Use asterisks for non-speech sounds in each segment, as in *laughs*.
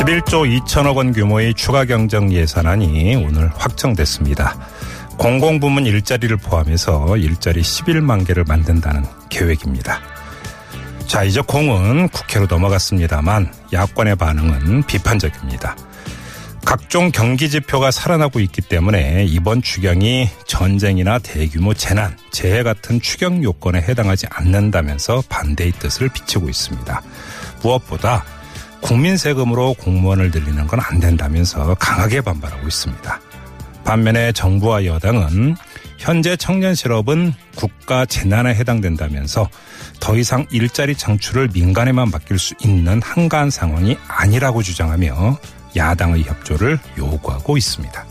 11조 2천억 원 규모의 추가 경정 예산안이 오늘 확정됐습니다. 공공부문 일자리를 포함해서 일자리 11만 개를 만든다는 계획입니다. 자, 이제 공은 국회로 넘어갔습니다만 야권의 반응은 비판적입니다. 각종 경기 지표가 살아나고 있기 때문에 이번 추경이 전쟁이나 대규모 재난, 재해 같은 추경 요건에 해당하지 않는다면서 반대의 뜻을 비치고 있습니다. 무엇보다 국민 세금으로 공무원을 늘리는 건 안 된다면서 강하게 반발하고 있습니다. 반면에 정부와 여당은 현재 청년 실업은 국가 재난에 해당된다면서 더 이상 일자리 창출을 민간에만 맡길 수 있는 한가한 상황이 아니라고 주장하며 야당의 협조를 요구하고 있습니다.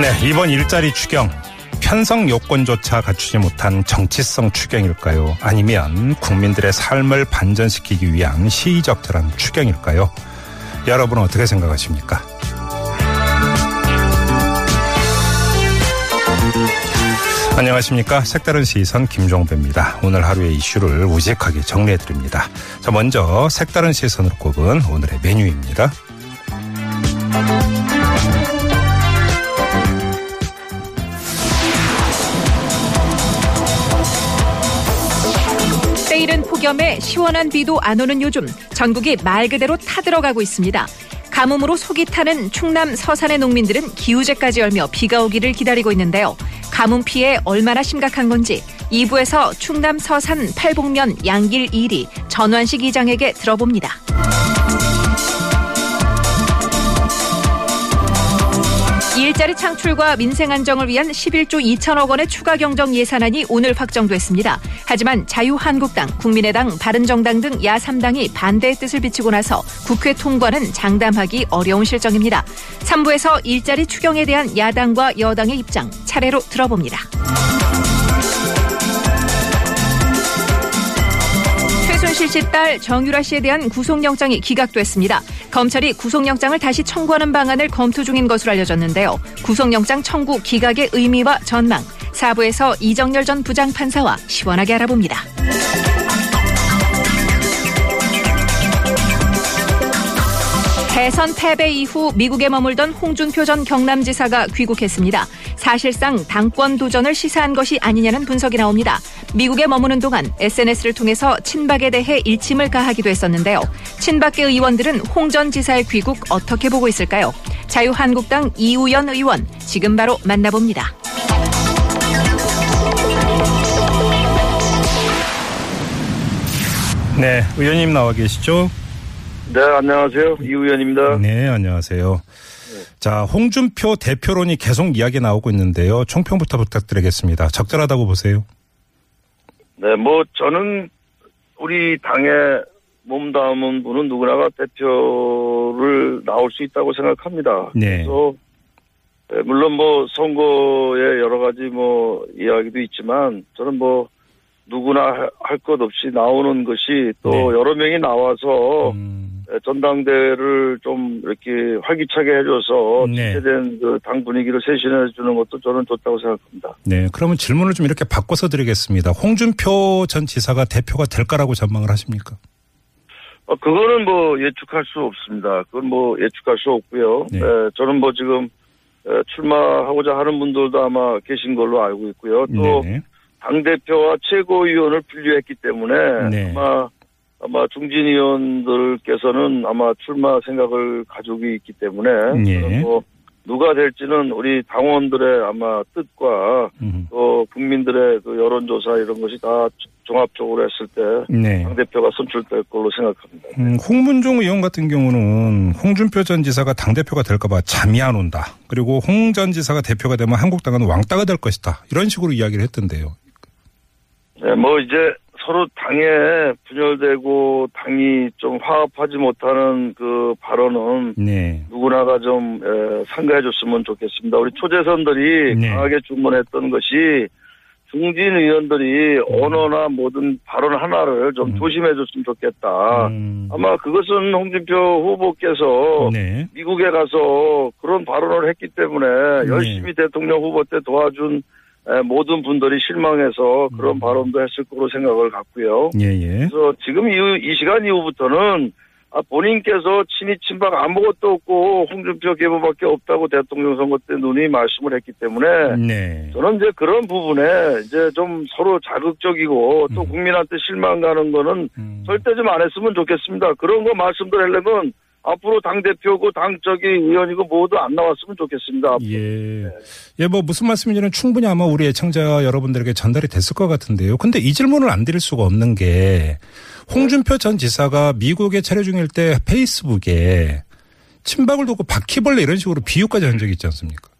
네, 이번 일자리 추경 편성 요건조차 갖추지 못한 정치성 추경일까요? 아니면 국민들의 삶을 반전시키기 위한 시의적절한 추경일까요? 여러분은 어떻게 생각하십니까? 안녕하십니까. 색다른 시선 김종배입니다. 오늘 하루의 이슈를 우직하게 정리해드립니다. 자, 먼저 색다른 시선으로 꼽은 오늘의 메뉴입니다. 폭염에 시원한 비도 안 오는 요즘 전국이 말 그대로 타들어가고 있습니다. 가뭄으로 속이 타는 충남 서산의 농민들은 기우제까지 열며 비가 오기를 기다리고 있는데요. 가뭄 피해 얼마나 심각한 건지 2부에서 충남 서산 팔복면 양길 1위 전완식 이장에게 들어봅니다. 일자리 창출과 민생 안정을 위한 11조 2천억 원의 추가 경정 예산안이 오늘 확정됐습니다. 하지만 자유한국당, 국민의당, 바른정당 등 야3당이 반대의 뜻을 비치고 나서 국회 통과는 장담하기 어려운 실정입니다. 3부에서 일자리 추경에 대한 야당과 여당의 입장 차례로 들어봅니다. 최순실 씨 딸 정유라 씨에 대한 구속영장이 기각됐습니다. 검찰이 구속영장을 다시 청구하는 방안을 검토 중인 것으로 알려졌는데요. 구속영장 청구 기각의 의미와 전망, 4부에서 이정열 전 부장판사와 시원하게 알아봅니다. 대선 패배 이후 미국에 머물던 홍준표 전 경남지사가 귀국했습니다. 사실상 당권 도전을 시사한 것이 아니냐는 분석이 나옵니다. 미국에 머무는 동안 SNS를 통해서 친박에 대해 일침을 가하기도 했었는데요. 친박계 의원들은 홍 전 지사의 귀국 어떻게 보고 있을까요? 자유한국당 이우연 의원 지금 바로 만나봅니다. 네, 의원님 나와 계시죠? 네, 안녕하세요. 이 의원입니다. 네, 안녕하세요. 자, 홍준표 대표론이 계속 이야기 나오고 있는데요. 총평부터 부탁드리겠습니다. 적절하다고 보세요? 네, 뭐 저는 우리 당에 몸담은 분은 누구나가 대표를 나올 수 있다고 생각합니다. 네. 그래서 네, 물론 뭐 선거에 여러 가지 뭐 이야기도 있지만 저는 뭐 누구나 할 것 없이 나오는 것이 또 네. 여러 명이 나와서 음, 네, 전당대회를 좀 이렇게 활기차게 해줘서 네. 지체된 그 당 분위기를 쇄신해 주는 것도 저는 좋다고 생각합니다. 네, 그러면 질문을 좀 이렇게 바꿔서 드리겠습니다. 홍준표 전 지사가 대표가 될 거라고 전망을 하십니까? 어, 그거는 뭐 예측할 수 없습니다. 그건 뭐 예측할 수 없고요. 네. 에, 저는 뭐 지금 에, 출마하고자 하는 분들도 아마 계신 걸로 알고 있고요. 또 네. 당대표와 최고위원을 분류했기 때문에 네. 아마 아마 중진 의원들께서는 아마 출마 생각을 가지고 있기 때문에 예. 뭐 누가 될지는 우리 당원들의 아마 뜻과 음, 또 국민들의 그 여론조사 이런 것이 다 종합적으로 했을 때 네. 당대표가 선출될 걸로 생각합니다. 음, 홍문종 의원 같은 경우는 홍준표 전 지사가 당대표가 될까봐 잠이 안 온다. 그리고 홍 전 지사가 대표가 되면 한국당은 왕따가 될 것이다. 이런 식으로 이야기를 했던데요. 네, 뭐 이제 서로 당에 분열되고 당이 좀 화합하지 못하는 그 발언은 네. 누구나가 좀 에, 상가해 줬으면 좋겠습니다. 우리 초재선들이 네. 강하게 주문했던 것이 중진 의원들이 언어나 모든 발언 하나를 좀 음. 조심해 줬으면 좋겠다. 음. 아마 그것은 홍준표 후보께서 네. 미국에 가서 그런 발언을 했기 때문에 네. 열심히 대통령 후보 때 도와준 에, 모든 분들이 실망해서 그런 음. 발언도 했을 거로 생각을 갖고요. 예, 예. 그래서 지금 이후, 이 시간 이후부터는 아, 본인께서 친이 친박 아무것도 없고 홍준표 계보밖에 없다고 대통령 선거 때 눈이 말씀을 했기 때문에 네. 저는 이제 그런 부분에 이제 좀 서로 자극적이고 또 음. 국민한테 실망 가는 거는 음. 절대 좀 안 했으면 좋겠습니다. 그런 거 말씀드리려면 앞으로 당 대표고 당적이 의원이고 모두 안 나왔으면 좋겠습니다. 예. 예, 뭐 무슨 말씀인지는 충분히 아마 우리 애청자 여러분들에게 전달이 됐을 것 같은데요. 근데 이 질문을 안 드릴 수가 없는 게 홍준표 전 지사가 미국에 차례 중일 때 페이스북에 친박을 두고 바퀴벌레 이런 식으로 비유까지 한 적이 있지 않습니까?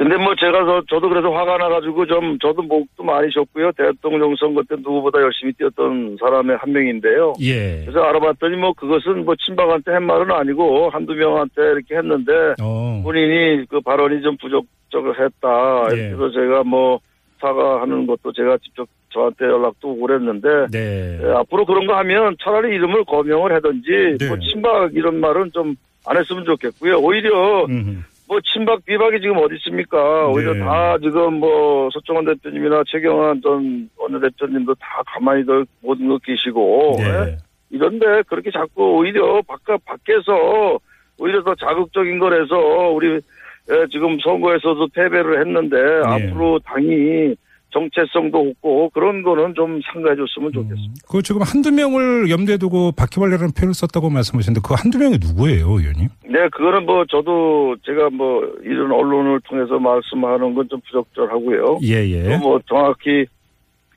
근데 뭐 제가 저, 저도 그래서 화가 나가지고 좀 저도 목도 많이 줬고요. 대통령 선거 때 누구보다 열심히 뛰었던 사람의 한 명인데요. 예. 그래서 알아봤더니 뭐 그것은 뭐 친박한테 한 말은 아니고 한두 명한테 이렇게 했는데 어. 본인이 그 발언이 좀 부적절했다. 예. 그래서 제가 뭐 사과하는 것도 제가 직접 저한테 연락도 오고 그랬는데 네. 예, 앞으로 그런 거 하면 차라리 이름을 거명을 하든지 네. 뭐 친박 이런 말은 좀 안 했으면 좋겠고요. 오히려 음. 뭐 친박 비박이 지금 어디 있습니까? 오히려 네. 다 지금 뭐 서청원 대표님이나 최경환 전 원내대표님도 다 가만히들 모든 거 계시고 예? 네. 이런데 그렇게 자꾸 오히려 바깥 밖에서 오히려 더 자극적인 거라서 우리 예, 지금 선거에서도 패배를 했는데 네. 앞으로 당이 정체성도 없고 그런 거는 좀 상가해 줬으면 좋겠습니다. 음. 그 지금 한두 명을 염두에 두고 바퀴벌레라는 표현을 썼다고 말씀하셨는데 그 한두 명이 누구예요, 의원님? 네, 그거는 뭐 저도 제가 뭐 이런 언론을 통해서 말씀하는 건 좀 부적절하고요. 예, 예. 또뭐 정확히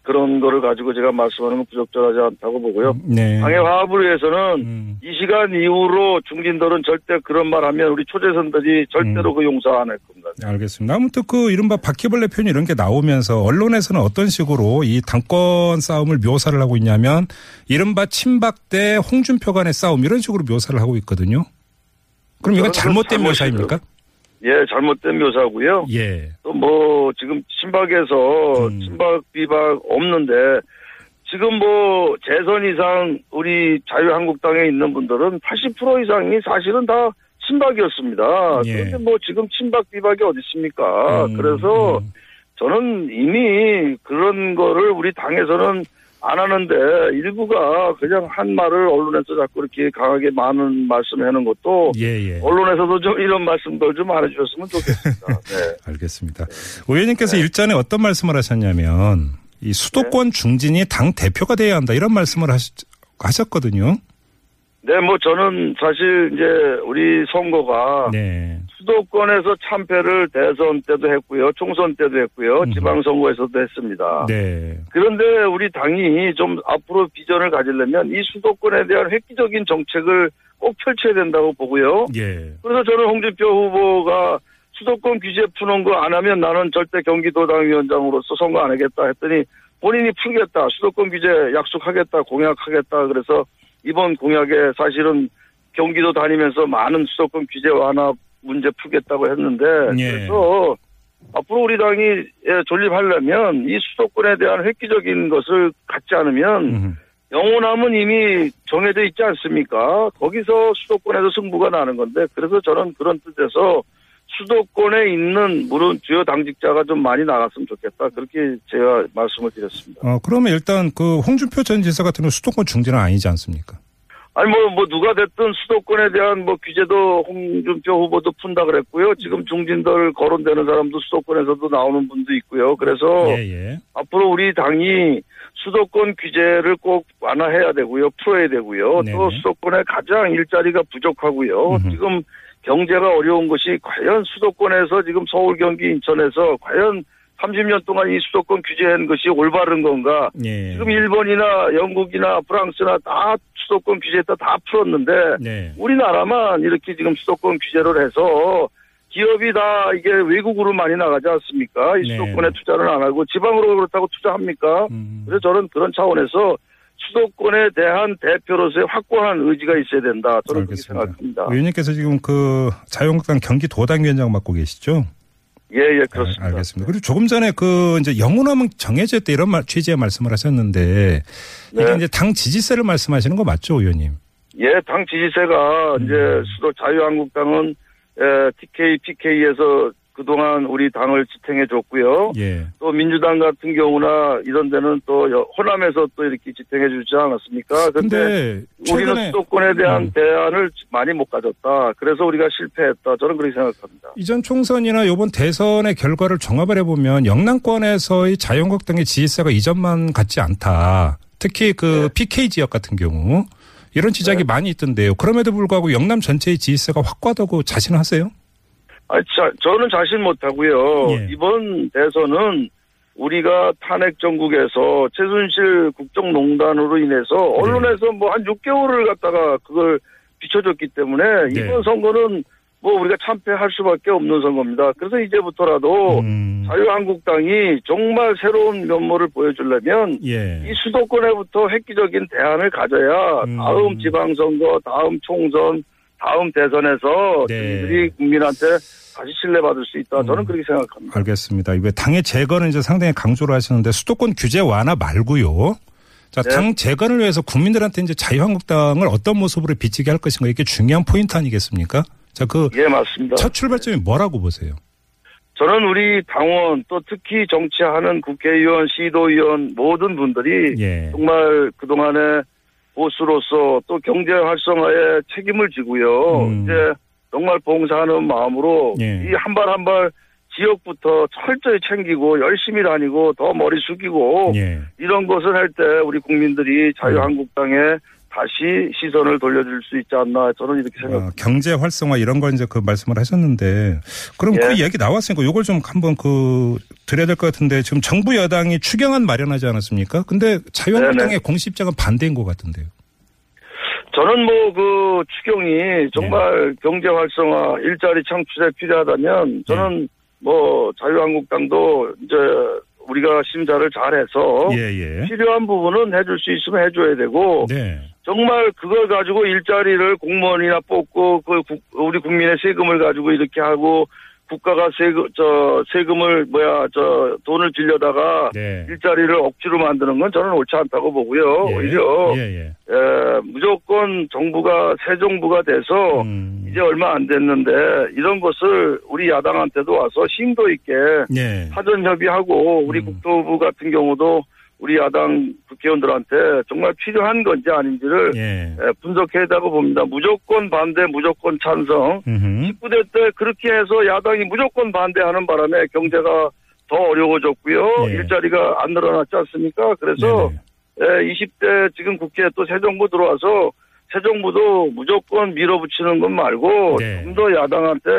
그런 거를 가지고 제가 말씀하는 건 부적절하지 않다고 보고요. 네. 당의 화합을 위해서는 음. 이 시간 이후로 중진들은 절대 그런 말 하면 우리 초재선들이 절대로 음. 그 용서 안 할 겁니다. 알겠습니다. 아무튼 그 이른바 바퀴벌레 표현 이런 게 나오면서 언론에서는 어떤 식으로 이 당권 싸움을 묘사를 하고 있냐면 이른바 친박 대 홍준표 간의 싸움 이런 식으로 묘사를 하고 있거든요. 그럼 이건 잘못된. 묘사입니까? 예, 잘못된 묘사고요. 예. 또 뭐 지금 친박에서 음. 친박 비박 없는데 지금 뭐 재선 이상 우리 자유한국당에 있는 분들은 80% 이상이 사실은 다 친박이었습니다. 예. 그런데 뭐 지금 친박 비박이 어디 있습니까? 음, 그래서 음. 저는 이미 그런 거를 우리 당에서는 안 하는데 일부가 그냥 한 말을 언론에서 자꾸 이렇게 강하게 많은 말씀을 하는 것도 예, 예. 언론에서도 좀 이런 말씀들 좀 안 해주셨으면 좋겠습니다. *laughs* 네. 알겠습니다. 의원님께서 일전에 어떤 말씀을 하셨냐면 이 수도권 중진이 당 대표가 돼야 한다 이런 말씀을 하셨, 하셨거든요. 네, 뭐 저는 사실 이제 우리 선거가 네. 수도권에서 참패를 대선 때도 했고요, 총선 때도 했고요. 지방선거에서도 했습니다. 네. 그런데 우리 당이 좀 앞으로 비전을 가지려면 이 수도권에 대한 획기적인 정책을 꼭 펼쳐야 된다고 보고요. 예. 그래서 저는 홍준표 후보가 수도권 규제 푸는 거 안 하면 나는 절대 경기도 당 위원장으로서 선거 안 하겠다 했더니 본인이 풀겠다. 수도권 규제 약속하겠다. 공약하겠다. 그래서 이번 공약에 사실은 경기도 다니면서 많은 수도권 규제 완화 문제 풀겠다고 했는데 예. 그래서 앞으로 우리 당이 예, 존립하려면 이 수도권에 대한 획기적인 것을 갖지 않으면 음. 영호남은 이미 정해져 있지 않습니까? 거기서 수도권에서 승부가 나는 건데 그래서 저는 그런 뜻에서 수도권에 있는 물론 주요 당직자가 좀 많이 나갔으면 좋겠다. 그렇게 제가 말씀을 드렸습니다. 어, 그러면 일단 그 홍준표 전 지사 같은 경우 수도권 중진은 아니지 않습니까? 아니 뭐뭐 누가 됐든 수도권에 대한 뭐 규제도 홍준표 후보도 푼다 그랬고요. 지금 중진들 거론되는 사람도 수도권에서도 나오는 분도 있고요. 그래서 예, 예. 앞으로 우리 당이 수도권 규제를 꼭 완화해야 되고요. 풀어야 되고요. 네네. 또 수도권에 가장 일자리가 부족하고요. 음흠. 지금 경제가 어려운 것이 과연 수도권에서 지금 서울, 경기, 인천에서 과연 30년 동안 이 수도권 규제한 것이 올바른 건가? 예. 지금 일본이나 영국이나 프랑스나 다 수도권 규제했다 다 풀었는데 네. 우리나라만 이렇게 지금 수도권 규제를 해서 기업이 다 이게 외국으로 많이 나가지 않습니까? 이 네. 수도권에 투자를 안 하고 지방으로 그렇다고 투자합니까? 음. 그래서 저는 그런 차원에서 수도권에 대한 대표로서의 확고한 의지가 있어야 된다. 저는 그렇게. 생각합니다. 의원님께서 지금 그 자유한국당 경기도당위원장 맡고 계시죠? 예, 예, 그렇습니다. 아, 알겠습니다. 그리고 조금 전에 그 이제 영혼하면 정해져 있다 이런 말, 취지의 말씀을 하셨는데 이게 네. 이제 당 지지세를 말씀하시는 거 맞죠, 의원님? 예, 당 지지세가 음. 이제 수도 자유한국당은 에, TK, PK에서 그동안 우리 당을 지탱해 줬고요. 예. 또 민주당 같은 경우나 이런 데는 또 여- 호남에서 또 이렇게 지탱해 주지 않았습니까? 근데 근데 우리는 최근에 수도권에 대한 음. 대안을 많이 못 가졌다. 그래서 우리가 실패했다. 저는 그렇게 생각합니다. 이전 총선이나 이번 대선의 결과를 종합을 해보면 영남권에서의 자유한국당의 지지세가 이전만 같지 않다. 특히 그 네. PK 지역 같은 경우 이런 지적이 많이 있던데요. 그럼에도 불구하고 영남 전체의 지지세가 확고하다고 자신하세요? 아니, 자, 저는 자신 못하고요. 예. 이번 대선은 우리가 탄핵 정국에서 최순실 국정농단으로 인해서 언론에서 뭐한 6개월을 갖다가 그걸 비춰줬기 때문에 네. 이번 선거는 뭐 우리가 참패할 수밖에 없는 선거입니다. 그래서 이제부터라도 음, 자유한국당이 정말 새로운 면모를 보여주려면 예. 이 수도권에부터 획기적인 대안을 가져야 음. 다음 지방선거, 다음 총선, 다음 대선에서 네. 저희들이 국민한테 다시 신뢰받을 수 있다. 저는 음. 그렇게 생각합니다. 알겠습니다. 이거 당의 재건은 이제 상당히 강조를 하시는데 수도권 규제 완화 말고요. 자, 네. 당 재건을 위해서 국민들한테 이제 자유한국당을 어떤 모습으로 비치게 할 것인가 이게 중요한 포인트 아니겠습니까? 자, 그첫 예, 맞습니다. 출발점이 뭐라고 보세요? 저는 우리 당원 또 특히 정치하는 국회의원, 시도의원 모든 분들이 예. 정말 그동안에 보수로서 또 경제 활성화에 책임을 지고요. 음. 이제 정말 봉사하는 마음으로 예. 이한 발 한 발 지역부터 철저히 챙기고 열심히 다니고 더 머리 숙이고 예. 이런 것을 할 때 우리 국민들이 자유한국당에 다시 시선을 돌려줄 수 있지 않나 저는 이렇게 어, 생각합니다. 경제 활성화 이런 걸 이제 그 말씀을 하셨는데 그럼 예. 그 얘기 나왔으니까 요걸 좀 한번 그 드려야 될 것 같은데 지금 정부 여당이 추경안 마련하지 않았습니까? 근데 자유한국당의 네네. 공식 입장은 반대인 것 같은데요. 저는 뭐 그 추경이 정말 경제 활성화 일자리 창출에 필요하다면 저는 뭐 자유한국당도 이제 우리가 심사를 잘해서 예, 예. 필요한 부분은 해줄 수 있으면 해줘야 되고 네. 정말 그걸 가지고 일자리를 공무원이나 뽑고 그 국- 우리 국민의 세금을 가지고 이렇게 하고 국가가 세금 저 세금을 뭐야 저 돈을 빌려다가 네. 일자리를 억지로 만드는 건 저는 옳지 않다고 보고요. 예. 오히려 예, 예. 에, 무조건 정부가 새 정부가 돼서 음. 이제 얼마 안 됐는데 이런 것을 우리 야당한테도 와서 심도 있게 예. 사전 협의하고 우리 음. 국토부 같은 경우도 우리 야당 국회의원들한테 정말 필요한 건지 아닌지를 예. 에, 분석해야 되고 봅니다. 무조건 반대, 무조건 찬성. 음흠. 19대 때 그렇게 해서 야당이 무조건 반대하는 바람에 경제가 더 어려워졌고요. 예. 일자리가 안 늘어났지 않습니까? 그래서 네네. 예, 20대 지금 국회에 또 새 정부 들어와서 새 정부도 무조건 밀어붙이는 것 말고 네. 좀더 야당한테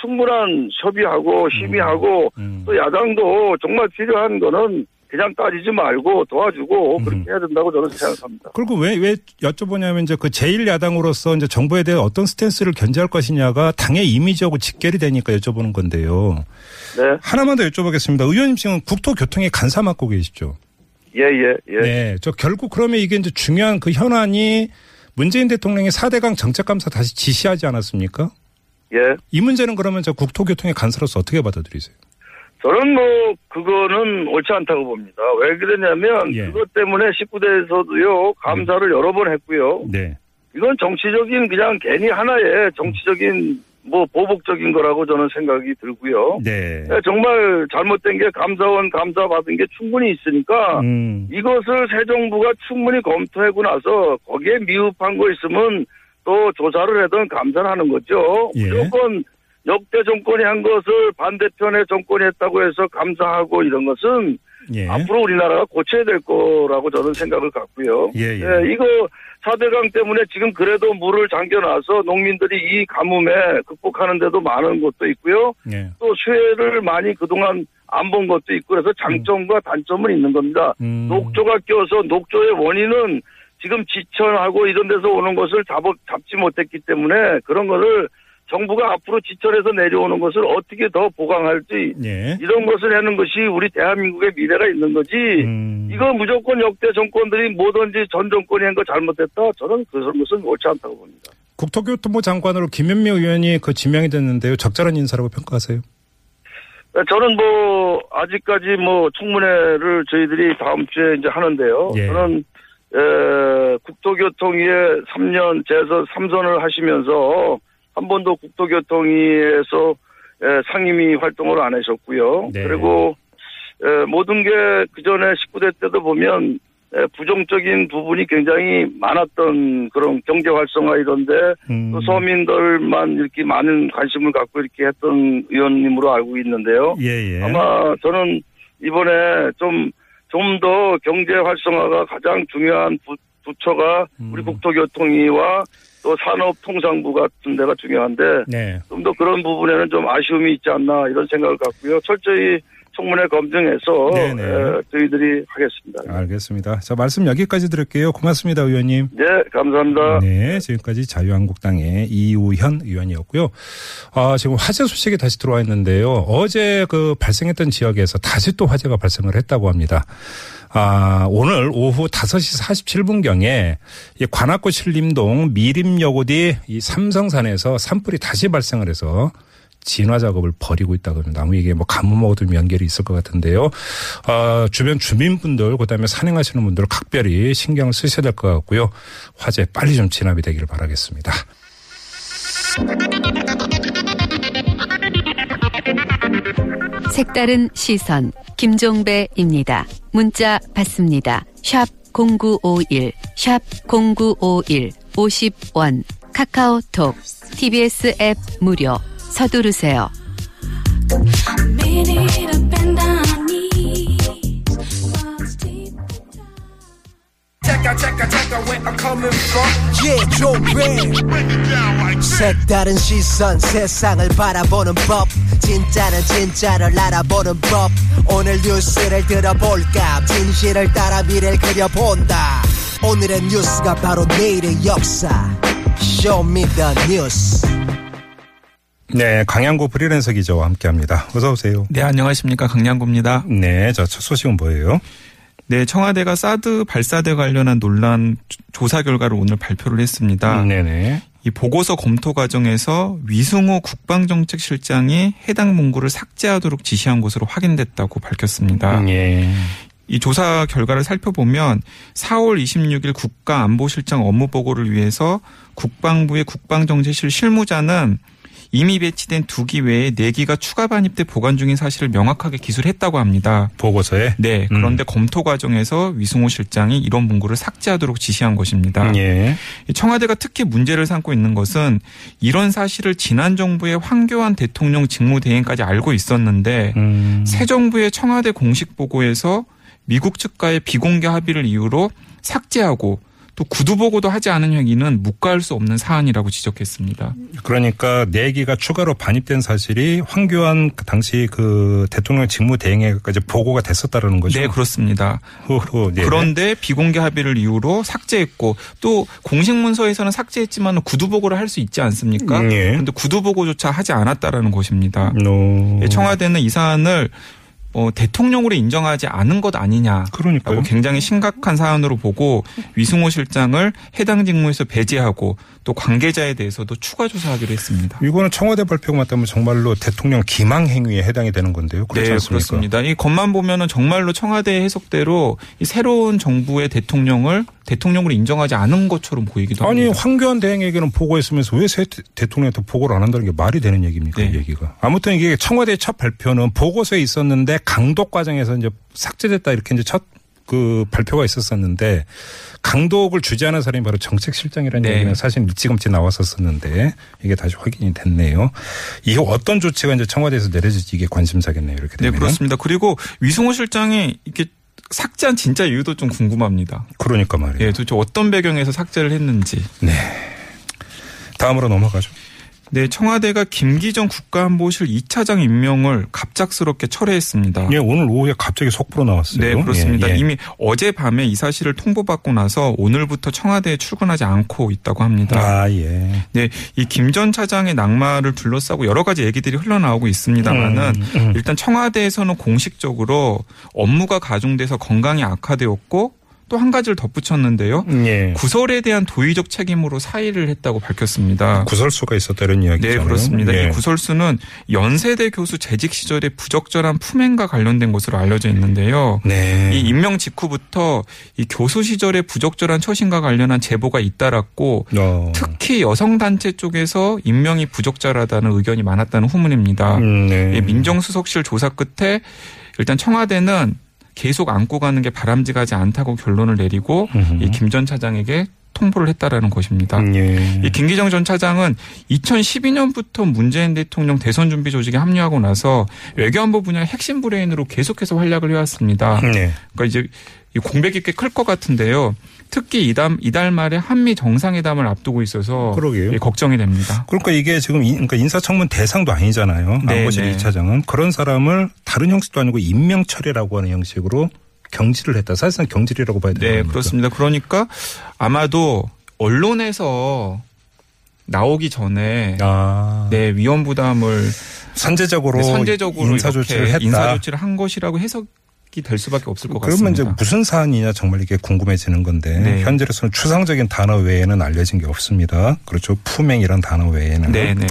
충분한 협의하고 심의하고 음. 또 야당도 정말 필요한 거는 그냥 따지지 말고 도와주고 음. 그렇게 해야 된다고 저는 생각합니다. 그리고 왜, 왜 여쭤보냐면 이제 그 제1야당으로서 이제 정부에 대해 어떤 스탠스를 견제할 것이냐가 당의 이미지하고 직결이 되니까 여쭤보는 건데요. 네. 하나만 더 여쭤보겠습니다. 의원님 지금 국토교통에 간사 맡고 계시죠? 예, 예, 예. 네. 저 결국 그러면 이게 이제 중요한 그 현안이 문재인 대통령이 4대강 정책감사 다시 지시하지 않았습니까? 예. 이 문제는 그러면 저 국토교통의 간사로서 어떻게 받아들이세요? 저는 뭐 그거는 옳지 않다고 봅니다. 왜 그러냐면 예. 그것 때문에 19대에서도요 감사를 여러 번 했고요. 네. 이건 정치적인 그냥 괜히 하나의 정치적인 뭐 보복적인 거라고 저는 생각이 들고요. 네. 네, 정말 잘못된 게 감사원 감사 받은 게 충분히 있으니까 음. 이것을 새 정부가 충분히 검토하고 나서 거기에 미흡한 거 있으면 또 조사를 하든 감사를 하는 거죠. 예. 무조건 역대 정권이 한 것을 반대편의 정권이 했다고 해서 감사하고 이런 것은 예. 앞으로 우리나라가 고쳐야 될 거라고 저는 생각을 갖고요. 예, 예. 이거 4대강 때문에 지금 그래도 물을 잠겨놔서 농민들이 이 가뭄에 극복하는 데도 많은 것도 있고요. 예. 또 수혜를 많이 그동안 안 본 것도 있고 그래서 장점과 단점은 있는 겁니다. 음. 녹조가 껴서 녹조의 원인은 지금 지천하고 이런 데서 오는 것을 잡, 잡지 못했기 때문에 그런 것을 정부가 앞으로 지철해서 내려오는 것을 어떻게 더 보강할지 예. 이런 것을 하는 것이 우리 대한민국의 미래가 있는 거지. 음. 이거 무조건 역대 정권들이 뭐든지 전 정권이 한 거 잘못됐다. 저는 그런 것은 옳지 않다고 봅니다. 국토교통부 장관으로 김현미 의원이 그 지명이 됐는데요. 적절한 인사라고 평가하세요? 저는 뭐 아직까지 뭐 청문회를 저희들이 다음 주에 이제 하는데요. 예. 저는 에, 국토교통위에 3년 재서 3선을 하시면서 한 번도 국토교통위에서 에, 상임위 활동을 안 하셨고요. 네. 그리고 에, 모든 게 그 전에 19대 때도 보면 에, 부정적인 부분이 굉장히 많았던 그런 경제 활성화 이런데 음. 또 서민들만 이렇게 많은 관심을 갖고 이렇게 했던 의원님으로 알고 있는데요. 예, 예. 아마 저는 이번에 좀, 좀 더 경제 활성화가 가장 중요한 부, 부처가 우리 음. 국토교통위와 또 산업통상부 같은 데가 중요한데 네. 좀더 그런 부분에는 좀 아쉬움이 있지 않나 이런 생각을 갖고요. 철저히 청문회 검증해서 네네. 에, 저희들이 하겠습니다. 알겠습니다. 자, 말씀 여기까지 드릴게요. 고맙습니다, 의원님. 네, 감사합니다. 네, 지금까지 자유한국당의 이우현 의원이었고요. 아, 지금 화재 소식이 다시 들어와 있는데요. 어제 그 발생했던 지역에서 다시 또 화재가 발생을 했다고 합니다. 아, 오늘 오후 5시 47분경에 이 관악구 신림동 미림여고 뒤 이 삼성산에서 산불이 다시 발생을 해서 진화 작업을 벌이고 합니다. 아무 이게 뭐 가뭄하고 좀 연결이 있을 것 같은데요. 어, 주변 주민분들, 그 다음에 산행하시는 분들 각별히 신경을 쓰셔야 될 것 같고요. 화재 빨리 좀 진압이 되기를 바라겠습니다. 색다른 시선 김종배입니다. 문자 받습니다. 샵 0951, 샵 0951, 50원, 카카오톡, TBS 앱 무료, 서두르세요. Made it up and down on knees. Was deep Check out, check out, check out where I'm coming from. Yeah, 종배 색다른 시선 세상을 바라보는 법 진짜는 진짜를 알아보는 법 오늘 뉴스를 들어볼까 진실을 따라 미래를 그려본다 오늘의 뉴스가 바로 내일의 역사 Show me the 뉴스 네, 강양구 프리랜서 기자와 함께 합니다. 어서 오세요. 네, 안녕하십니까. 강양구입니다. 네, 자, 첫 소식은 뭐예요? 네, 청와대가 사드 발사대 관련한 논란 조사 결과를 오늘 발표를 했습니다. 네네. 이 보고서 검토 과정에서 위승호 국방정책실장이 해당 문구를 삭제하도록 지시한 것으로 확인됐다고 밝혔습니다. 예. 이 조사 결과를 살펴보면 4월 26일 국가안보실장 업무 보고를 위해서 국방부의 국방정책실 실무자는 이미 배치된 두기 외에 네 기가 추가 반입돼 보관 중인 사실을 명확하게 기술했다고 합니다. 보고서에? 네. 그런데 검토 과정에서 위승호 실장이 이런 문구를 삭제하도록 지시한 것입니다. 예. 청와대가 특히 문제를 삼고 있는 것은 이런 사실을 지난 정부의 황교안 대통령 직무대행까지 알고 있었는데 음. 새 정부의 청와대 공식 보고에서 미국 측과의 비공개 합의를 이유로 삭제하고 또 구두 보고도 하지 않은 행위는 묵과할 수 없는 사안이라고 지적했습니다. 그러니까 네 기가 추가로 반입된 사실이 황교안 그 당시 그 대통령 직무 대행에까지 보고가 됐었다라는 거죠. 네, 그렇습니다. 호호, 네. 그런데 비공개 합의를 이유로 삭제했고 또 공식 문서에서는 삭제했지만 구두 보고를 할 수 있지 않습니까? 음, 예. 그런데 구두 보고조차 하지 않았다라는 것입니다. 노. 예, 청와대는 이 사안을 어, 대통령으로 인정하지 않은 것 아니냐. 그러니까요. 라고 굉장히 심각한 사안으로 보고 *laughs* 위승호 실장을 해당 직무에서 배제하고 또 관계자에 대해서도 추가 조사하기로 했습니다. 이거는 청와대 발표가 맞다면 정말로 대통령 기망 행위에 해당이 되는 건데요. 그렇지 네, 않습니까? 그렇습니다. 이 것만 보면은 정말로 청와대 해석대로 이 새로운 정부의 대통령을 대통령으로 인정하지 않은 것처럼 보이기도 아니 합니다. 황교안 대행에게는 보고했으면서 왜 새 대통령한테 보고를 안 한다는 게 말이 되는 얘기입니까? 네. 이 얘기가. 아무튼 이게 청와대 첫 발표는 보고서에 있었는데 강독 과정에서 이제 삭제됐다 이렇게 이제 첫 그 발표가 있었었는데 강독을 주재하는 사람이 바로 정책실장이라는 네. 얘기는 사실 일찌감치 나왔었었는데 이게 다시 확인이 됐네요. 이후 어떤 조치가 이제 청와대에서 내려질지 이게 관심사겠네요. 이렇게 네, 되면. 그렇습니다. 그리고 위승호 실장이 이렇게 삭제한 진짜 이유도 좀 궁금합니다. 그러니까 말이에요. 예, 도대체 어떤 배경에서 삭제를 했는지. 네. 다음으로 넘어가죠. 네, 청와대가 김기정 국가안보실 2차장 임명을 갑작스럽게 철회했습니다. 예, 오늘 오후에 갑자기 속보로 나왔어요. 네, 그렇습니다. 예, 예. 이미 어젯밤에 이 사실을 통보받고 나서 오늘부터 청와대에 출근하지 않고 있다고 합니다. 아, 예. 네, 이 김 전 차장의 낙마를 둘러싸고 여러 가지 얘기들이 흘러나오고 있습니다만은 음, 음. 일단 청와대에서는 공식적으로 업무가 가중돼서 건강이 악화되었고 또 한 가지를 덧붙였는데요. 예. 구설에 대한 도의적 책임으로 사의를 했다고 밝혔습니다. 구설수가 있었다는 이야기잖아요. 네, 그렇습니다. 예. 이 구설수는 연세대 교수 재직 시절에 부적절한 품행과 관련된 것으로 알려져 있는데요. 네. 이 임명 직후부터 이 교수 시절에 부적절한 처신과 관련한 제보가 잇따랐고 어. 특히 여성 단체 쪽에서 임명이 부적절하다는 의견이 많았다는 후문입니다. 음, 네. 이 민정수석실 조사 끝에 일단 청와대는 계속 안고 가는 게 바람직하지 않다고 결론을 내리고. 이 김 전 차장에게 통보를 했다라는 것입니다. 음, 예. 이 김기정 전 차장은 2012년부터 문재인 대통령 대선 준비 조직에 합류하고 나서 외교안보 분야의 핵심 브레인으로 계속해서 활약을 해왔습니다. 네. 그러니까 이제 이 공백이 꽤 클 것 같은데요. 특히 이달, 이달 말에 한미 정상회담을 앞두고 있어서 그러게요. 예, 걱정이 됩니다. 그러니까 이게 지금 인- 그러니까 인사청문 대상도 아니잖아요. 네. 2차장은 그런 사람을 다른 형식도 아니고 임명 처리라고 하는 형식으로 경질을 했다. 사실상 경질이라고 봐야 되는 네? 그렇습니다. 그러니까 아마도 언론에서 나오기 전에 아, 네, 위험 부담을 선제적으로, 네, 선제적으로 인사 조치를 했다. 인사 조치를 한 것이라고 해석이 될 수밖에 없을 것 그러면 이제 같습니다. 무슨 사안이냐 정말 이게 궁금해지는 건데 네. 현재로서는 추상적인 단어 외에는 알려진 게 없습니다. 그렇죠. 품행이란 단어 외에는. 네, 네.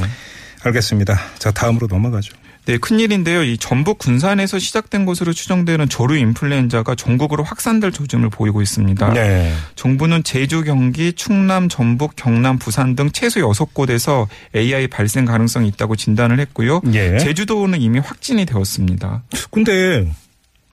알겠습니다. 자 다음으로 넘어가죠. 네, 큰일인데요. 이 전북 군산에서 시작된 것으로 추정되는 조류 인플루엔자가 전국으로 확산될 조짐을 보이고 있습니다. 네. 정부는 제주, 경기, 충남, 전북, 경남, 부산 등 최소 6곳에서 AI 발생 가능성이 있다고 진단을 했고요. 예. 제주도는 이미 확진이 되었습니다. 근데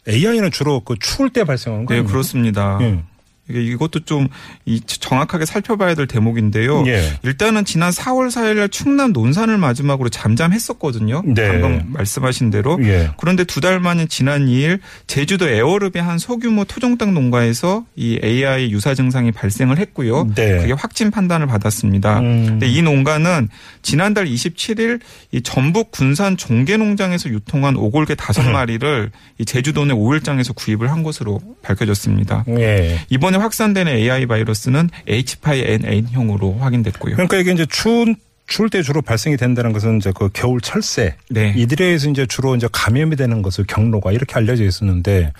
AI는 주로 그 추울 때 발생하는 네, 거예요. 그렇습니다. 예. 이것도 좀이 정확하게 살펴봐야 될 대목인데요. 예. 일단은 지난 4월 4일날 충남 논산을 마지막으로 잠잠했었거든요. 네. 방금 말씀하신 대로. 예. 그런데 두 달 만인 지난 2일 제주도 에어릅의 한 소규모 토종닭 농가에서 이 AI 유사 증상이 발생을 했고요. 네. 그게 확진 판단을 받았습니다. 음. 근데 이 농가는 지난달 27일 이 전북 군산 종계농장에서 유통한 오골개 다섯 음. 마리를 이 제주도 내 오일장에서 구입을 한 것으로 밝혀졌습니다. 예. 이번에 확산되는 AI 바이러스는 H5N8형으로 확인됐고요. 그러니까 이게 이제 추운 추울 때 주로 발생이 된다는 것은 이제 그 겨울 철새 네. 이들에 의해서 이제 주로 이제 감염이 되는 것을 경로가 이렇게 알려져 있었는데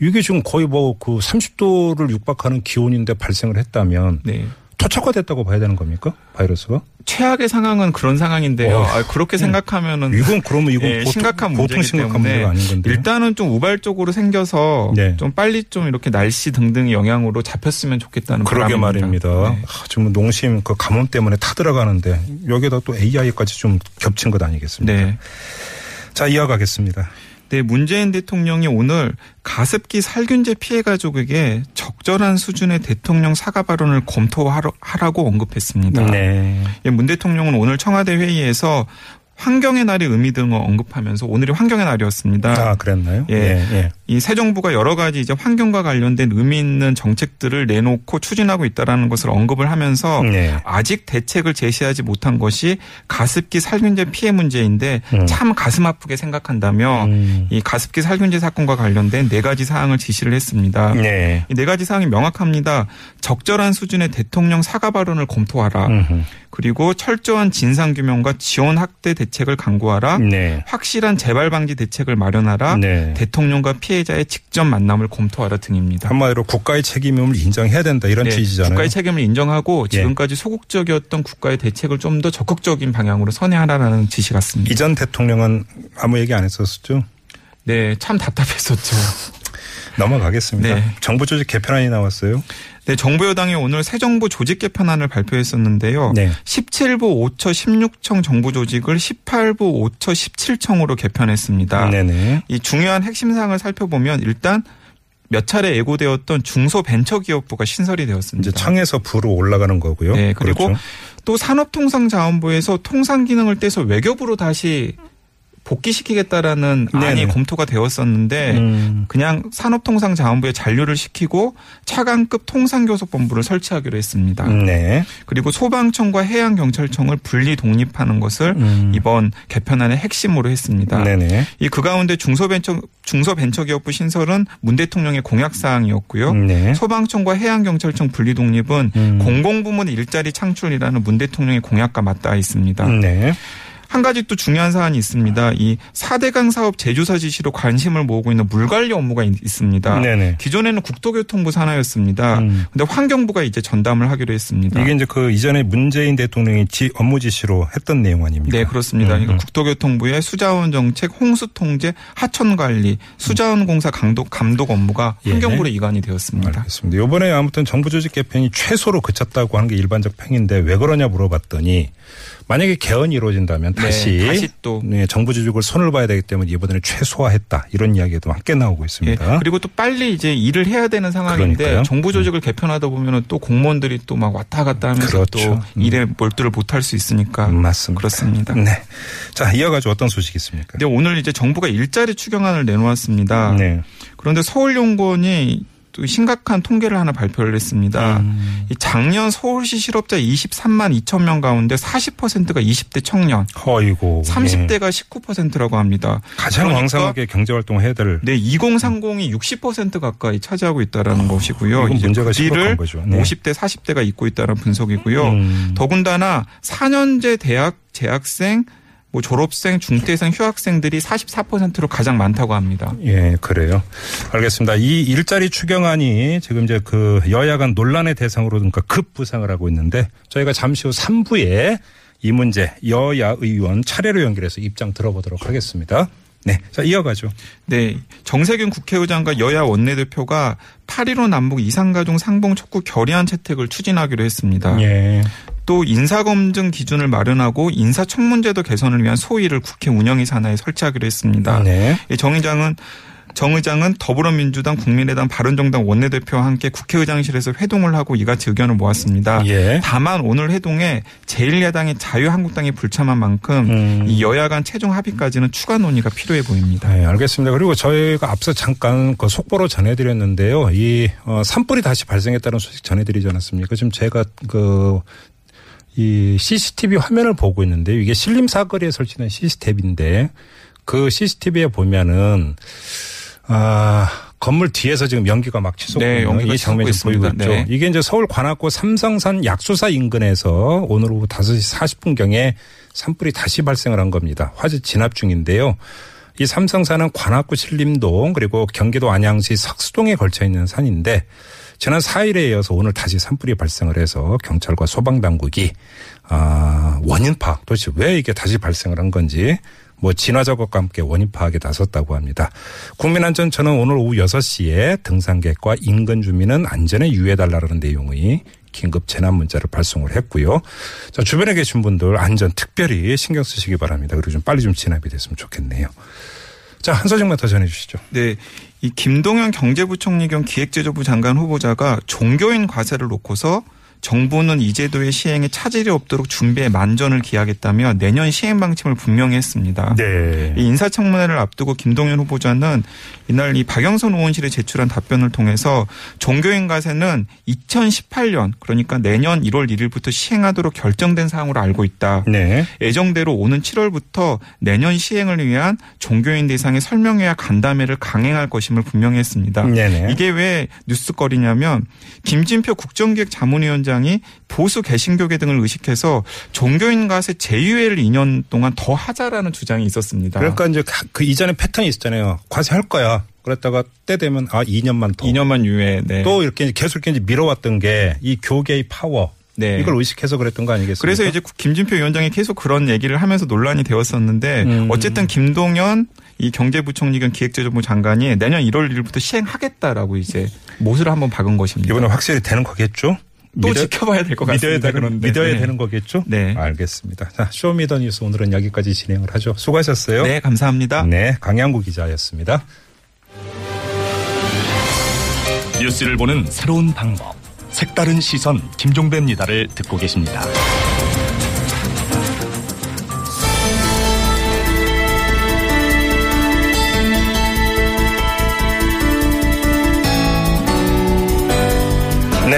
이게 지금 거의 뭐 그 30도를 육박하는 기온인데 발생을 했다면 네. 토착화됐다고 봐야 되는 겁니까 바이러스가? 최악의 상황은 그런 상황인데요. 어. 아, 그렇게 생각하면은 이건 그러면 이건 예, 보통, 심각한 보통 문제이기 심각한 때문에 문제가 아닌 건데. 일단은 좀 우발적으로 생겨서 네. 좀 빨리 좀 이렇게 날씨 등등의 영향으로 잡혔으면 좋겠다는 그러게 바람입니다. 말입니다. 네. 아, 지금 농심 그 가뭄 때문에 타들어가는데 여기다 또 AI까지 좀 겹친 것 아니겠습니까? 네. 자 이어가겠습니다. 네, 문재인 대통령이 오늘 가습기 살균제 피해 가족에게 적절한 수준의 대통령 사과 발언을 검토하라고 언급했습니다. 네. 예, 문 대통령은 오늘 청와대 회의에서 환경의 날의 의미 등을 언급하면서 오늘이 환경의 날이었습니다. 아 그랬나요? 예. 예. 이 새 정부가 여러 가지 이제 환경과 관련된 의미 있는 정책들을 내놓고 추진하고 있다라는 것을 언급을 하면서 네. 아직 대책을 제시하지 못한 것이 가습기 살균제 피해 문제인데 음. 참 가슴 아프게 생각한다며 음. 이 가습기 살균제 사건과 관련된 네 가지 사항을 지시를 했습니다. 네. 이 네 가지 사항이 명확합니다. 적절한 수준의 대통령 사과 발언을 검토하라. 음흠. 그리고 철저한 진상 규명과 지원 확대 대책을 강구하라. 네. 확실한 재발 방지 대책을 마련하라. 네. 대통령과 피해 자의 직접 만남을 검토하라 등입니다. 한마디로 국가의 책임을 인정해야 된다 이런 네, 취지잖아요. 국가의 책임을 인정하고 예. 지금까지 소극적이었던 국가의 대책을 좀 더 적극적인 방향으로 선회하라는 지시 같습니다. 이전 대통령은 아무 얘기 안 했었죠. 네, 참 답답했었죠. *laughs* 넘어가겠습니다. 네. 정부 조직 개편안이 나왔어요. 네, 정부 여당이 오늘 새 정부 조직 개편안을 발표했었는데요. 네. 17부 5처 16청 정부 조직을 18부 5처 17청으로 개편했습니다. 네네. 이 중요한 핵심 사항을 살펴보면 일단 몇 차례 예고되었던 중소벤처기업부가 신설이 되었습니다. 이제 청에서 부로 올라가는 거고요. 네, 그리고 그렇죠. 또 산업통상자원부에서 통상 기능을 떼서 외교부로 다시 복귀시키겠다라는 네네. 안이 검토가 되었었는데 음. 그냥 산업통상자원부에 잔류를 시키고 차관급 통상교섭본부를 설치하기로 했습니다. 네. 그리고 소방청과 해양경찰청을 분리 독립하는 것을 음. 이번 개편안의 핵심으로 했습니다. 네네. 이그 가운데 중소벤처 중소벤처기업부 신설은 문 대통령의 공약 사항이었고요. 네. 소방청과 해양경찰청 분리 독립은 음. 공공부문 일자리 창출이라는 문 대통령의 공약과 맞닿아 있습니다. 네. 한 가지 또 중요한 사안이 있습니다. 이 4대강 사업 제조사 지시로 관심을 모으고 있는 물 관리 업무가 있- 있습니다. 네네. 기존에는 국토교통부 산하였습니다. 음. 근데 환경부가 이제 전담을 하기로 했습니다. 이게 이제 그 이전에 문재인 대통령이 지, 업무 지시로 했던 내용 아닙니까? 네, 그렇습니다. 음, 그러니까 음. 국토교통부의 수자원 정책, 홍수 통제, 하천 관리, 수자원 공사 감독 감독 업무가 예. 환경부로 이관이 되었습니다. 알겠습니다. 이번에 아무튼 정부 조직 개편이 최소로 그쳤다고 하는 게 일반적 평인데 왜 그러냐 물어봤더니 만약에 개헌이 이루어진다면 네, 다시, 다시 또. 네, 정부 조직을 손을 봐야 되기 때문에 이번에는 최소화했다 이런 이야기도 함께 나오고 예, 있습니다. 그리고 또 빨리 이제 일을 해야 되는 상황인데 그러니까요. 음. 정부 조직을 개편하다 보면은 또 공무원들이 또 막 왔다 갔다 하면서 그렇죠. 또 음. 일에 몰두를 못할 수 있으니까 음, 맞습니다. 그렇습니다. 네. 자, 이어가지고 어떤 소식이 있습니까? 근데 오늘 이제 정부가 일자리 추경안을 내놓았습니다. 네. 그런데 서울연구원이 또 심각한 통계를 하나 발표를 했습니다. 음. 이 작년 서울시 실업자 23만 2천 명 가운데 40%가 20대 청년, 어이고. 예. 30대가 19%라고 합니다. 가장 그러니까 왕성하게 경제 활동을 해야 될 네, 2030이 60% 가까이 차지하고 있다라는 것이고요. 아, 이건 이제 문제가 심각한 거죠. 네. 50대, 40대가 잇고 있다는 분석이고요. 음. 더군다나 4년제 대학 재학생, 뭐 졸업생, 중퇴생, 휴학생들이 44%로 가장 많다고 합니다. 예, 그래요. 알겠습니다. 이 일자리 추경안이 지금 이제 그 여야 간 논란의 대상으로 그러니까 급부상을 하고 있는데 저희가 잠시 후 3부에 이 문제 여야 의원 차례로 연결해서 입장 들어보도록 하겠습니다. 네. 자, 이어가죠. 네. 정세균 국회의장과 여야 원내대표가 8.15 남북 이산가족 상봉 촉구 결의안 채택을 추진하기로 했습니다. 예. 또 인사검증 기준을 마련하고 인사청문제도 개선을 위한 소위를 국회 운영위 산하에 설치하기로 했습니다. 네. 이정 의장은 정 의장은 더불어민주당, 국민의당, 바른정당 원내대표와 함께 국회의장실에서 회동을 하고 이같이 의견을 모았습니다. 예. 다만 오늘 회동에 제1야당의 자유한국당이 불참한 만큼 음. 이 여야 간 최종 합의까지는 추가 논의가 필요해 보입니다. 네, 알겠습니다. 그리고 저희가 앞서 잠깐 그 속보로 전해드렸는데요. 이 어, 산불이 다시 발생했다는 소식 전해드리지 않았습니까? 지금 제가 그 이 CCTV 화면을 보고 있는데요. 이게 신림 사거리에 설치된 CCTV인데 그 CCTV에 보면은 아 건물 뒤에서 지금 연기가 막 치솟고 네, 있는 이 장면이 보이고. 있죠. 네. 이게 이제 서울 관악구 삼성산 약수사 인근에서 오늘 오후 5시 40분 경에 산불이 다시 발생을 한 겁니다. 화재 진압 중인데요. 이 삼성산은 관악구 신림동 그리고 경기도 안양시 석수동에 걸쳐 있는 산인데 지난 4일에 이어서 오늘 다시 산불이 발생을 해서 경찰과 소방당국이 아, 원인 파악 도대체 왜 이게 다시 발생을 한 건지 뭐 진화 작업과 함께 원인 파악에 나섰다고 합니다. 국민안전처는 오늘 오후 6시에 등산객과 인근 주민은 안전에 유의해달라는 내용의 긴급 재난 문자를 발송을 했고요. 자, 주변에 계신 분들 안전 특별히 신경 쓰시기 바랍니다. 그리고 좀 빨리 좀 진압이 됐으면 좋겠네요. 자, 한 소식만 더 전해 주시죠. 네. 이 김동연 경제부총리 겸 기획재정부 장관 후보자가 종교인 과세를 놓고서 정부는 이 제도의 시행에 차질이 없도록 준비에 만전을 기하겠다며 내년 시행 방침을 분명히 했습니다. 네. 이 인사청문회를 앞두고 김동연 후보자는 이날 이 박영선 의원실에 제출한 답변을 통해서 종교인 과세는 2018년 그러니까 내년 1월 1일부터 시행하도록 결정된 사항으로 알고 있다. 네. 예정대로 오는 7월부터 내년 시행을 위한 종교인 대상의 설명회와 간담회를 강행할 것임을 분명히 했습니다. 네네. 이게 왜 뉴스거리냐면 김진표 국정기획 자문위원 장이 보수 개신교계 등을 의식해서 종교인 과세 제휴회를 2년 동안 더 하자라는 주장이 있었습니다. 그러니까 이제 그 이전에 패턴이 있었잖아요. 과세할 거야. 그랬다가 때 되면 아 2년만 더. 2년만 유예. 네. 또 이렇게 계속 이렇게 밀어왔던 게 이 교계의 파워. 네. 이걸 의식해서 그랬던 거 아니겠습니까? 그래서 이제 김진표 위원장이 계속 그런 얘기를 하면서 논란이 되었었는데 음. 어쨌든 김동연 이 경제부총리 겸 기획재정부 장관이 내년 1월 1일부터 시행하겠다라고 이제 못을 한번 박은 것입니다. 이번에 확실히 되는 거겠죠? 또 믿어- 지켜봐야 될것 믿어야 같습니다. 되는, 그런데. 믿어야 네. 되는 거겠죠? 네. 알겠습니다. 자, 쇼미더뉴스 오늘은 여기까지 진행을 하죠. 수고하셨어요. 네, 감사합니다. 네, 강양구 기자였습니다. 뉴스를 보는 새로운 방법. 색다른 시선 김종배입니다를 듣고 계십니다.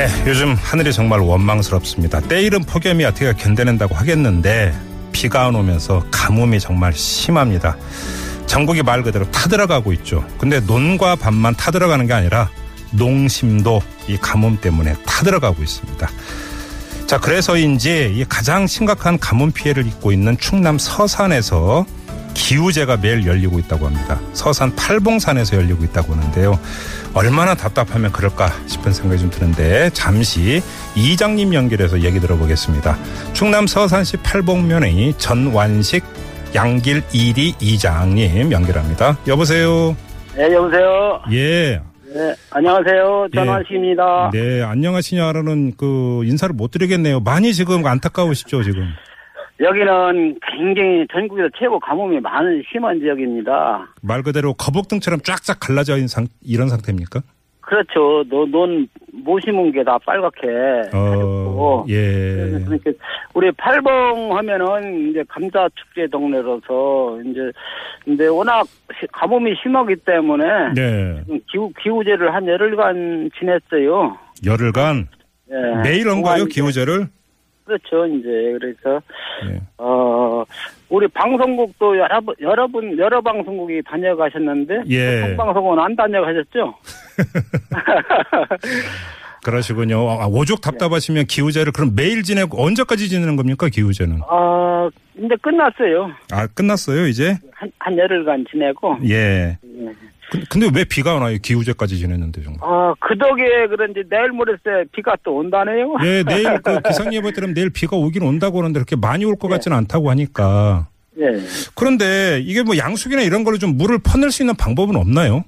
네, 요즘 하늘이 정말 원망스럽습니다. 때이른 폭염이 어떻게 견뎌낸다고 하겠는데 비가 안 오면서 가뭄이 정말 심합니다. 전국이 말 그대로 타들어가고 있죠. 근데 논과 밭만 타들어가는 게 아니라 농심도 이 가뭄 때문에 타들어가고 있습니다. 자, 그래서인지 이 가장 심각한 가뭄 피해를 입고 있는 충남 서산에서 기우제가 매일 열리고 있다고 합니다. 서산 팔봉산에서 열리고 있다고 하는데요. 얼마나 답답하면 그럴까 싶은 생각이 좀 드는데 잠시 이장님 연결해서 얘기 들어보겠습니다. 충남 서산시 팔봉면의 전완식 양길 이리 이장님 연결합니다. 여보세요. 네, 여보세요. 예. 네, 안녕하세요. 전환씨입니다. 네, 안녕하시냐라는 그 인사를 못 드리겠네요. 많이 지금 안타까우시죠, 지금. 여기는 굉장히 전국에서 최고 가뭄이 많은 심한 지역입니다. 말 그대로 거북등처럼 쫙쫙 갈라져 있는 상, 이런 상태입니까? 그렇죠. 너, 논, 못 심은 게 다 빨갛게. 어, 예. 그러니까 우리 팔봉 하면은 이제 감자 축제 동네로서 이제 근데 워낙 시- 가뭄이 심하기 때문에 네. 기후 기후제를 한 열흘간 지냈어요. 열흘간 예. 매일 한 거예요, 기후제를? 그렇죠. 이제 그래서 예. 어 우리 방송국도 여러 분 여러 분 여러 방송국이 다녀가셨는데 예. 방송은 안 다녀가셨죠? *laughs* 그러시군요. 아, 오죽 답답하시면 기후제를 그럼 매일 지내고 언제까지 지내는 겁니까, 기후제는? 아 이제 끝났어요. 아, 끝났어요, 이제? 한, 한 열흘간 지내고. 예. 예. 그- 근데 왜 비가 오나요? 기후제까지 지냈는데 정말. 아, 그 덕에 그런지 내일 모레새 비가 또 온다네요. 예, *laughs* 내일 그 기상 예보 때문에 내일 비가 오긴 온다고 하는데 그렇게 많이 올 것 같지는 않다고 하니까. 예. 그런데 이게 뭐 양수기나 이런 걸로 좀 물을 퍼낼 수 있는 방법은 없나요?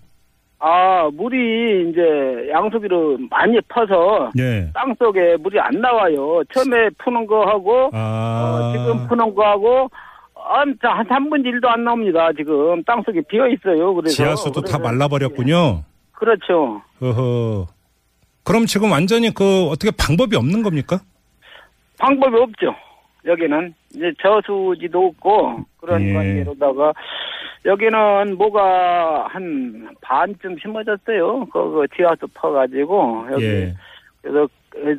아, 물이 이제 양수기로 많이 퍼서 예. 땅 속에 물이 안 나와요. 처음에 푸는 거하고 아. 어, 지금 푸는 거하고 한, 한 3분의 1도 안 나옵니다. 지금 땅 속에 비어 있어요. 그래서 지하수도 다 그래서- 말라버렸군요. 그렇죠. 어허. 그럼 지금 완전히 그 어떻게 방법이 없는 겁니까? 방법이 없죠. 여기는 이제 저수지도 없고 그런 예. 관계로다가 여기는 뭐가 한 반쯤 심어졌어요. 그, 그 지하수 퍼가지고 여기 예. 그래서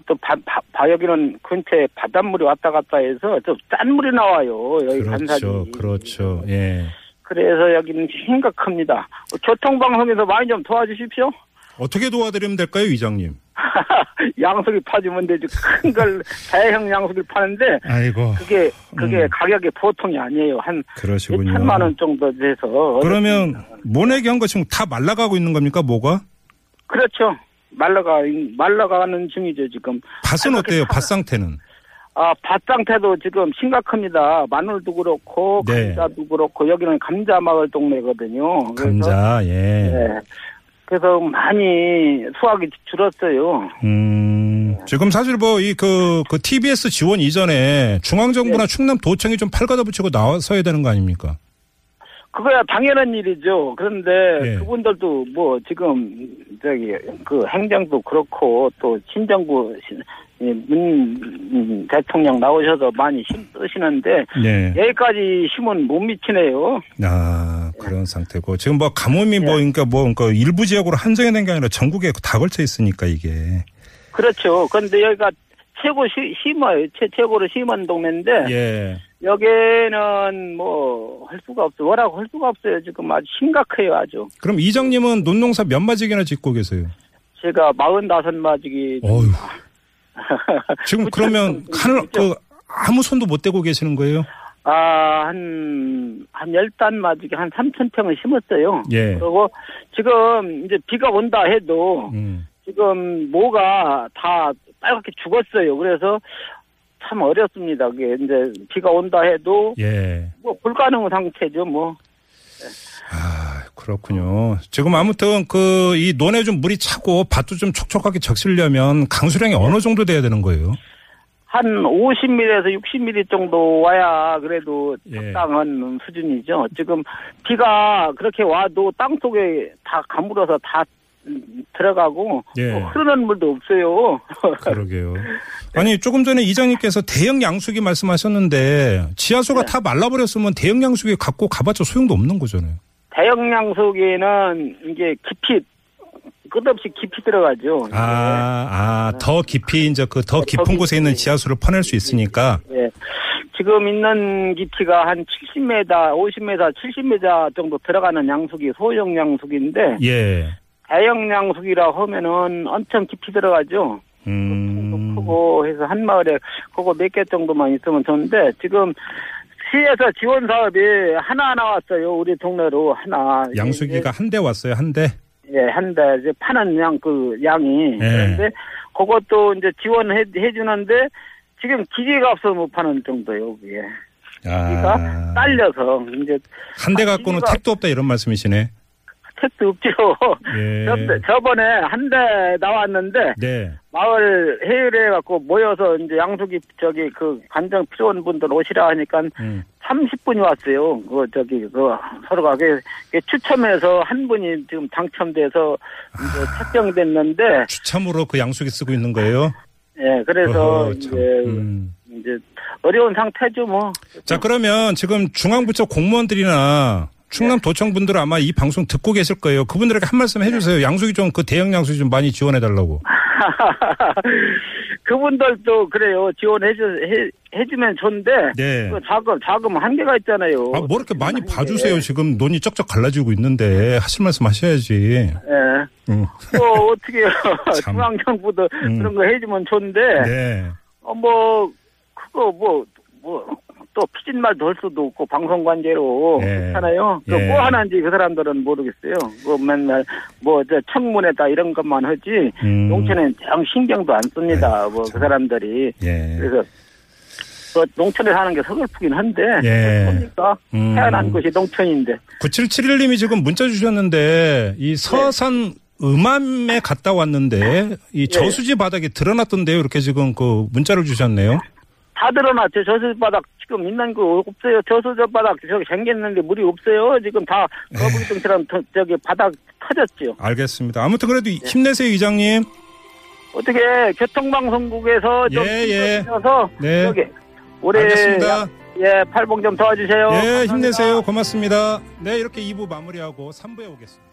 또 바, 바, 바- 여기는 근처에 바닷물이 왔다 갔다 해서 좀 짠 물이 나와요. 여기 그렇죠. 간사지. 그렇죠. 예. 그래서 여기는 심각합니다. 교통방송에서 많이 좀 도와주십시오. 어떻게 도와드리면 될까요, 이장님? *laughs* 양석이 파주면 되지 큰 걸 대형 양석을 파는데 아이고. 그게 그게 음. 가격이 보통이 아니에요. 한 그러시군요. 천만 원 정도 돼서 그러면 모내기 한 거 지금 다 말라가고 있는 겁니까, 뭐가? 그렇죠. 말라가 말라가는 중이죠 지금. 밭은 어때요, 밭 상태는? 아, 밭 상태도 지금 심각합니다. 마늘도 그렇고, 네. 감자도 그렇고, 여기는 감자 마을 동네거든요. 감자, 예. 네. 그래서 많이 수확이 줄었어요. 음, 지금 사실 뭐, 이, 그, 그 TBS 지원 이전에 중앙정부나 충남 도청이 좀 팔가다 붙이고 나서야 되는 거 아닙니까? 그거야 당연한 일이죠. 그런데 예. 그분들도 뭐 지금 저기 그 행정도 그렇고 또 신정부 신- 이문 음, 대통령 나오셔서 많이 힘 쓰시는데 네. 여기까지 힘은 못 미치네요. 아, 그런 상태고. 지금 뭐 가뭄이 뭐, 그러니까 뭐, 그러니까 일부 지역으로 한정된 게 아니라 전국에 다 걸쳐 있으니까 이게. 그렇죠. 그런데 여기가 최고 시, 심어요. 최, 최고로 심한 동네인데 예. 여기는 뭐 할 수가 없어. 뭐라고 할 수가 없어요. 지금 아주 심각해요. 아주. 그럼 이장님은 논농사 몇 마지기나 짓고 계세요? 제가 45마지기 어휴. *laughs* 지금 그러면 *laughs* 하늘, 그, 아무 손도 못 대고 계시는 거예요? 아, 한, 한 열단 마지기 한 3,000평을 심었어요. 예. 그리고 지금 이제 비가 온다 해도 음. 지금 모가 다 빨갛게 죽었어요. 그래서 참 어렵습니다. 그게 이제 비가 온다 해도 예. 뭐 불가능 상태죠, 뭐. 아, 그렇군요. 지금 아무튼 그 이 논에 좀 물이 차고 밭도 좀 촉촉하게 적시려면 강수량이 어느 정도 돼야 되는 거예요? 한 50mm에서 60mm 정도 와야 그래도 예. 적당한 수준이죠. 지금 비가 그렇게 와도 땅 속에 다 가물어서 다 음, 들어가고 예. 또 흐르는 물도 없어요. *laughs* 그러게요. 아니 조금 전에 이장님께서 대형 양수기 말씀하셨는데 지하수가 다 말라버렸으면 대형 양수기 갖고 가봤자 소용도 없는 거잖아요. 대형 양속에는 이게 깊이 끝없이 깊이 들어가죠. 아, 아 아, 더 깊이 이제 그 더 깊은 곳에 있는 지하수를 퍼낼 수 있으니까. 예. 지금 있는 깊이가 한 70m, 50m, 70m 정도 들어가는 양숙이 소형 양숙인데 예. 대형 양숙이라 하면은 엄청 깊이 들어가죠. 음. 크고 해서 한 마을에 그거 몇 개 정도만 있으면 좋은데 지금 시에서 지원 사업이 하나 나왔어요. 우리 동네로 하나. 양수기가 한 대 왔어요, 한 대. 예, 한 대 이제 파는 양 그 양이 예. 그런데 그것도 이제 지원해 해주는데 지금 기계가 없어서 못 파는 정도예요. 그게 아. 딸려서 이제 한 대 갖고는 택도 없다 이런 말씀이시네. 택도 없죠. 예. *laughs* 저, 저번에 한 대 나왔는데 네. 마을 회의를 해갖고 모여서 이제 양수기 저기 그 관정 필요한 분들 오시라 하니까 음. 30분이 왔어요. 그 저기 그 서로가 그 추첨해서 한 분이 지금 당첨돼서 이제 아. 책정됐는데 추첨으로 그 양수기 쓰고 있는 거예요? 예 그래서 어허, 이제 참. 음. 이제 어려운 상태죠 뭐. 자, 그러면 지금 중앙부처 공무원들이나 충남 도청 분들은 아마 이 방송 듣고 계실 거예요. 그분들에게 한 말씀 해주세요. 양수기 좀 그 대형 양수기 좀 많이 지원해 달라고. *laughs* 그분들도 그래요. 지원해 주 해, 해주면 좋은데 네. 그 자금 자금 한계가 있잖아요. 아, 뭐 이렇게 많이 봐주세요. 지금 눈이 쩍쩍 갈라지고 있는데 하실 말씀 하셔야지. 예. 음. 뭐 어떻게 *laughs* 참. 중앙정부도 음. 그런 거 해주면 좋은데 네. 어, 뭐 그거 뭐 뭐 또 피진 말도 할 수도 없고 방송 관계로 예. 그렇잖아요. 그 예. 뭐 하는지 그 사람들은 모르겠어요. 뭐 맨날 뭐저 청문회다 이런 것만 하지 음. 농촌에는 영 신경도 안 씁니다. 뭐 그 사람들이 예. 그래서 그 농촌에 사는 게 서글프긴 한데 예. 뭡니까 음. 태어난 곳이 농촌인데 9771님이 지금 문자 주셨는데 이 서산 음암에 갔다 왔는데 이 저수지 바닥에 드러났던데요. 이렇게 지금 그 문자를 주셨네요. 다 드러났죠. 저수바닥 지금 있는 거 없어요. 저수저바닥 저기 생겼는데 물이 없어요. 지금 다 거북이등처럼 터- 저기 바닥 터졌죠. 알겠습니다. 아무튼 그래도 힘내세요, 이장님. 어떻게 교통방송국에서 좀 예, 예. 힘내서 네. 여기 올해 알겠습니다. 야- 예 팔봉 좀 도와주세요. 예, 감사합니다. 힘내세요. 고맙습니다. 네, 이렇게 2부 마무리하고 3부에 오겠습니다.